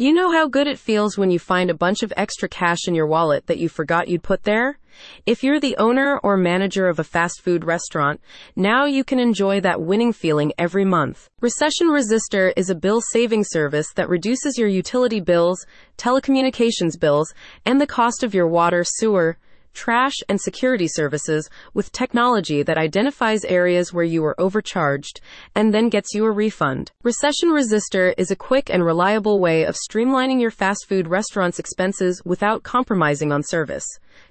You know how good it feels when you find a bunch of extra cash in your wallet that you forgot you'd put there? If you're the owner or manager of a fast food restaurant, now you can enjoy that winning feeling every month. Recession Resister is a bill saving service that reduces your utility bills, telecommunications bills, and the cost of your water, sewer, trash, and security services with technology that identifies areas where you are overcharged and then gets you a refund. Recession Resister is a quick and reliable way of streamlining your fast food restaurant's expenses without compromising on service.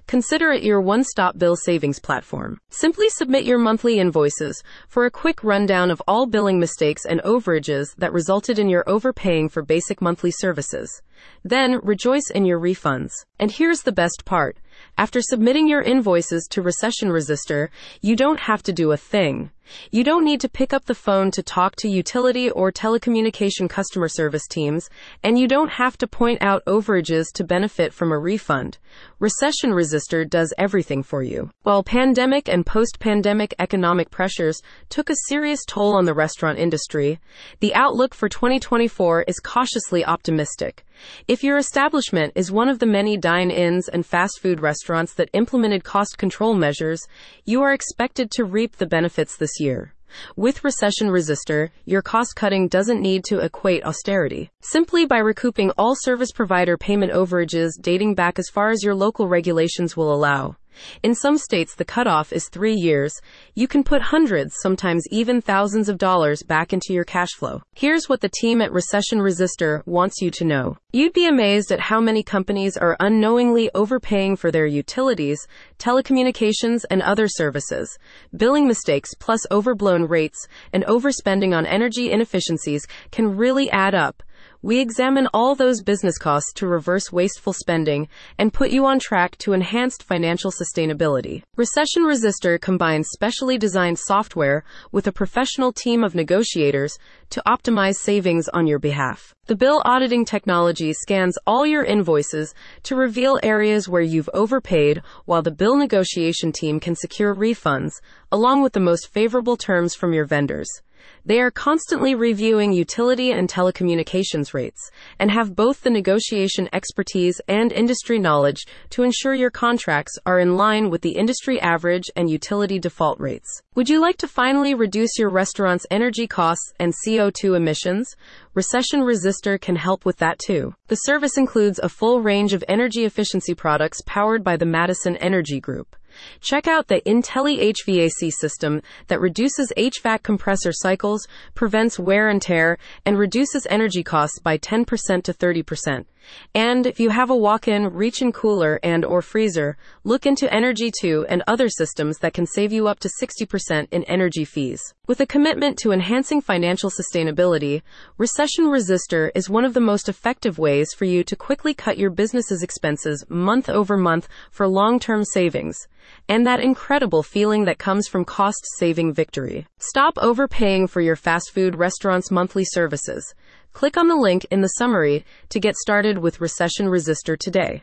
Consider it your one stop bill savings platform. Simply submit your monthly invoices for a quick rundown of all billing mistakes and overages that resulted in your overpaying for basic monthly services. Then rejoice in your refunds. And here's the best part. After submitting your invoices to Recession Resister, you don't have to do a thing. You don't need to pick up the phone to talk to utility or telecommunication customer service teams, and you don't have to point out overages to benefit from a refund. Recession Resister does everything for you. While pandemic and post pandemic economic pressures took a serious toll on the restaurant industry, the outlook for 2024 is cautiously optimistic. If your establishment is one of the many dine ins and fast food restaurants that implemented cost control measures, you are expected to reap the benefits this year. With Recession Resister, your cost cutting doesn't need to equate austerity. Simply by recouping all service provider payment overages dating back as far as your local regulations will allow. In some states, the cutoff is three years. You can put hundreds, sometimes even thousands of dollars back into your cash flow. Here's what the team at Recession Resister wants you to know. You'd be amazed at how many companies are unknowingly overpaying for their utilities, telecommunications, and other services. Billing mistakes plus overblown rates and overspending on energy inefficiencies can really add up. We examine all those business costs to reverse wasteful spending and put you on track to enhanced financial sustainability. Recession Resister combines specially designed software with a professional team of negotiators to optimize savings on your behalf. The bill auditing technology scans all your invoices to reveal areas where you've overpaid, while the bill negotiation team can secure refunds, along with the most favorable terms from your vendors. They are constantly reviewing utility and telecommunications rates and have both the negotiation expertise and industry knowledge to ensure your contracts are in line with the industry average and utility default rates. Would you like to finally reduce your restaurant's energy costs and CO2 emissions? Recession Resister can help with that too. The service includes a full range of energy efficiency products powered by the Madison Energy Group. Check out the Intelli HVAC system that reduces HVAC compressor cycles, prevents wear and tear, and reduces energy costs by 10% to 30%. And if you have a walk-in reach-in cooler and or freezer, look into Energy 2 and other systems that can save you up to 60% in energy fees. With a commitment to enhancing financial sustainability, Recession Resister is one of the most effective ways for you to quickly cut your business's expenses month over month for long-term savings and that incredible feeling that comes from cost saving victory. Stop overpaying for your fast food restaurant's monthly services. Click on the link in the summary to get started with Recession Resister today.